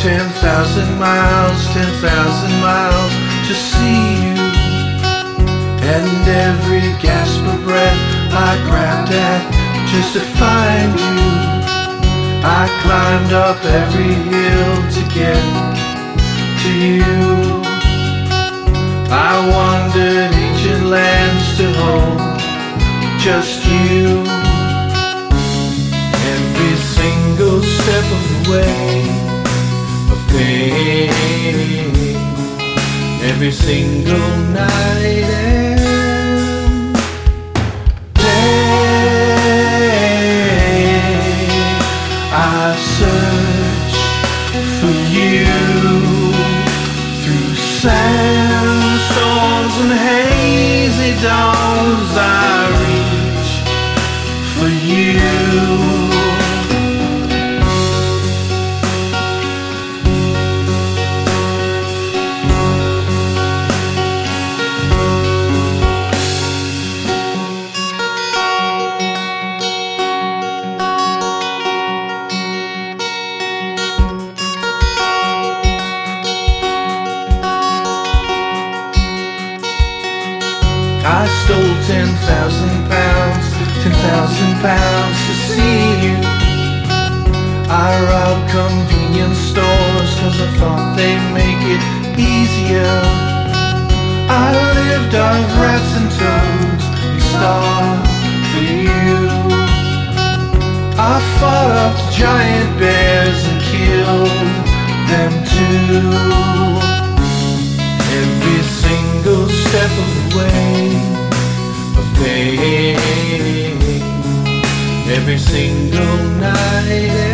ten thousand miles, ten thousand miles to see you. And every gasp of breath I grabbed at just to find you. I climbed up every hill to get to you. I wandered ancient lands to hold just you. Every single step of the way Every single night and day I searched for you through sandstorms and hazy dawns. I stole ten thousand pounds, ten thousand pounds to see you. I robbed convenience stores cause I thought they'd make it easier. I lived off rats and toads and starved for you. I fought off giant bears and killed them too. Every single night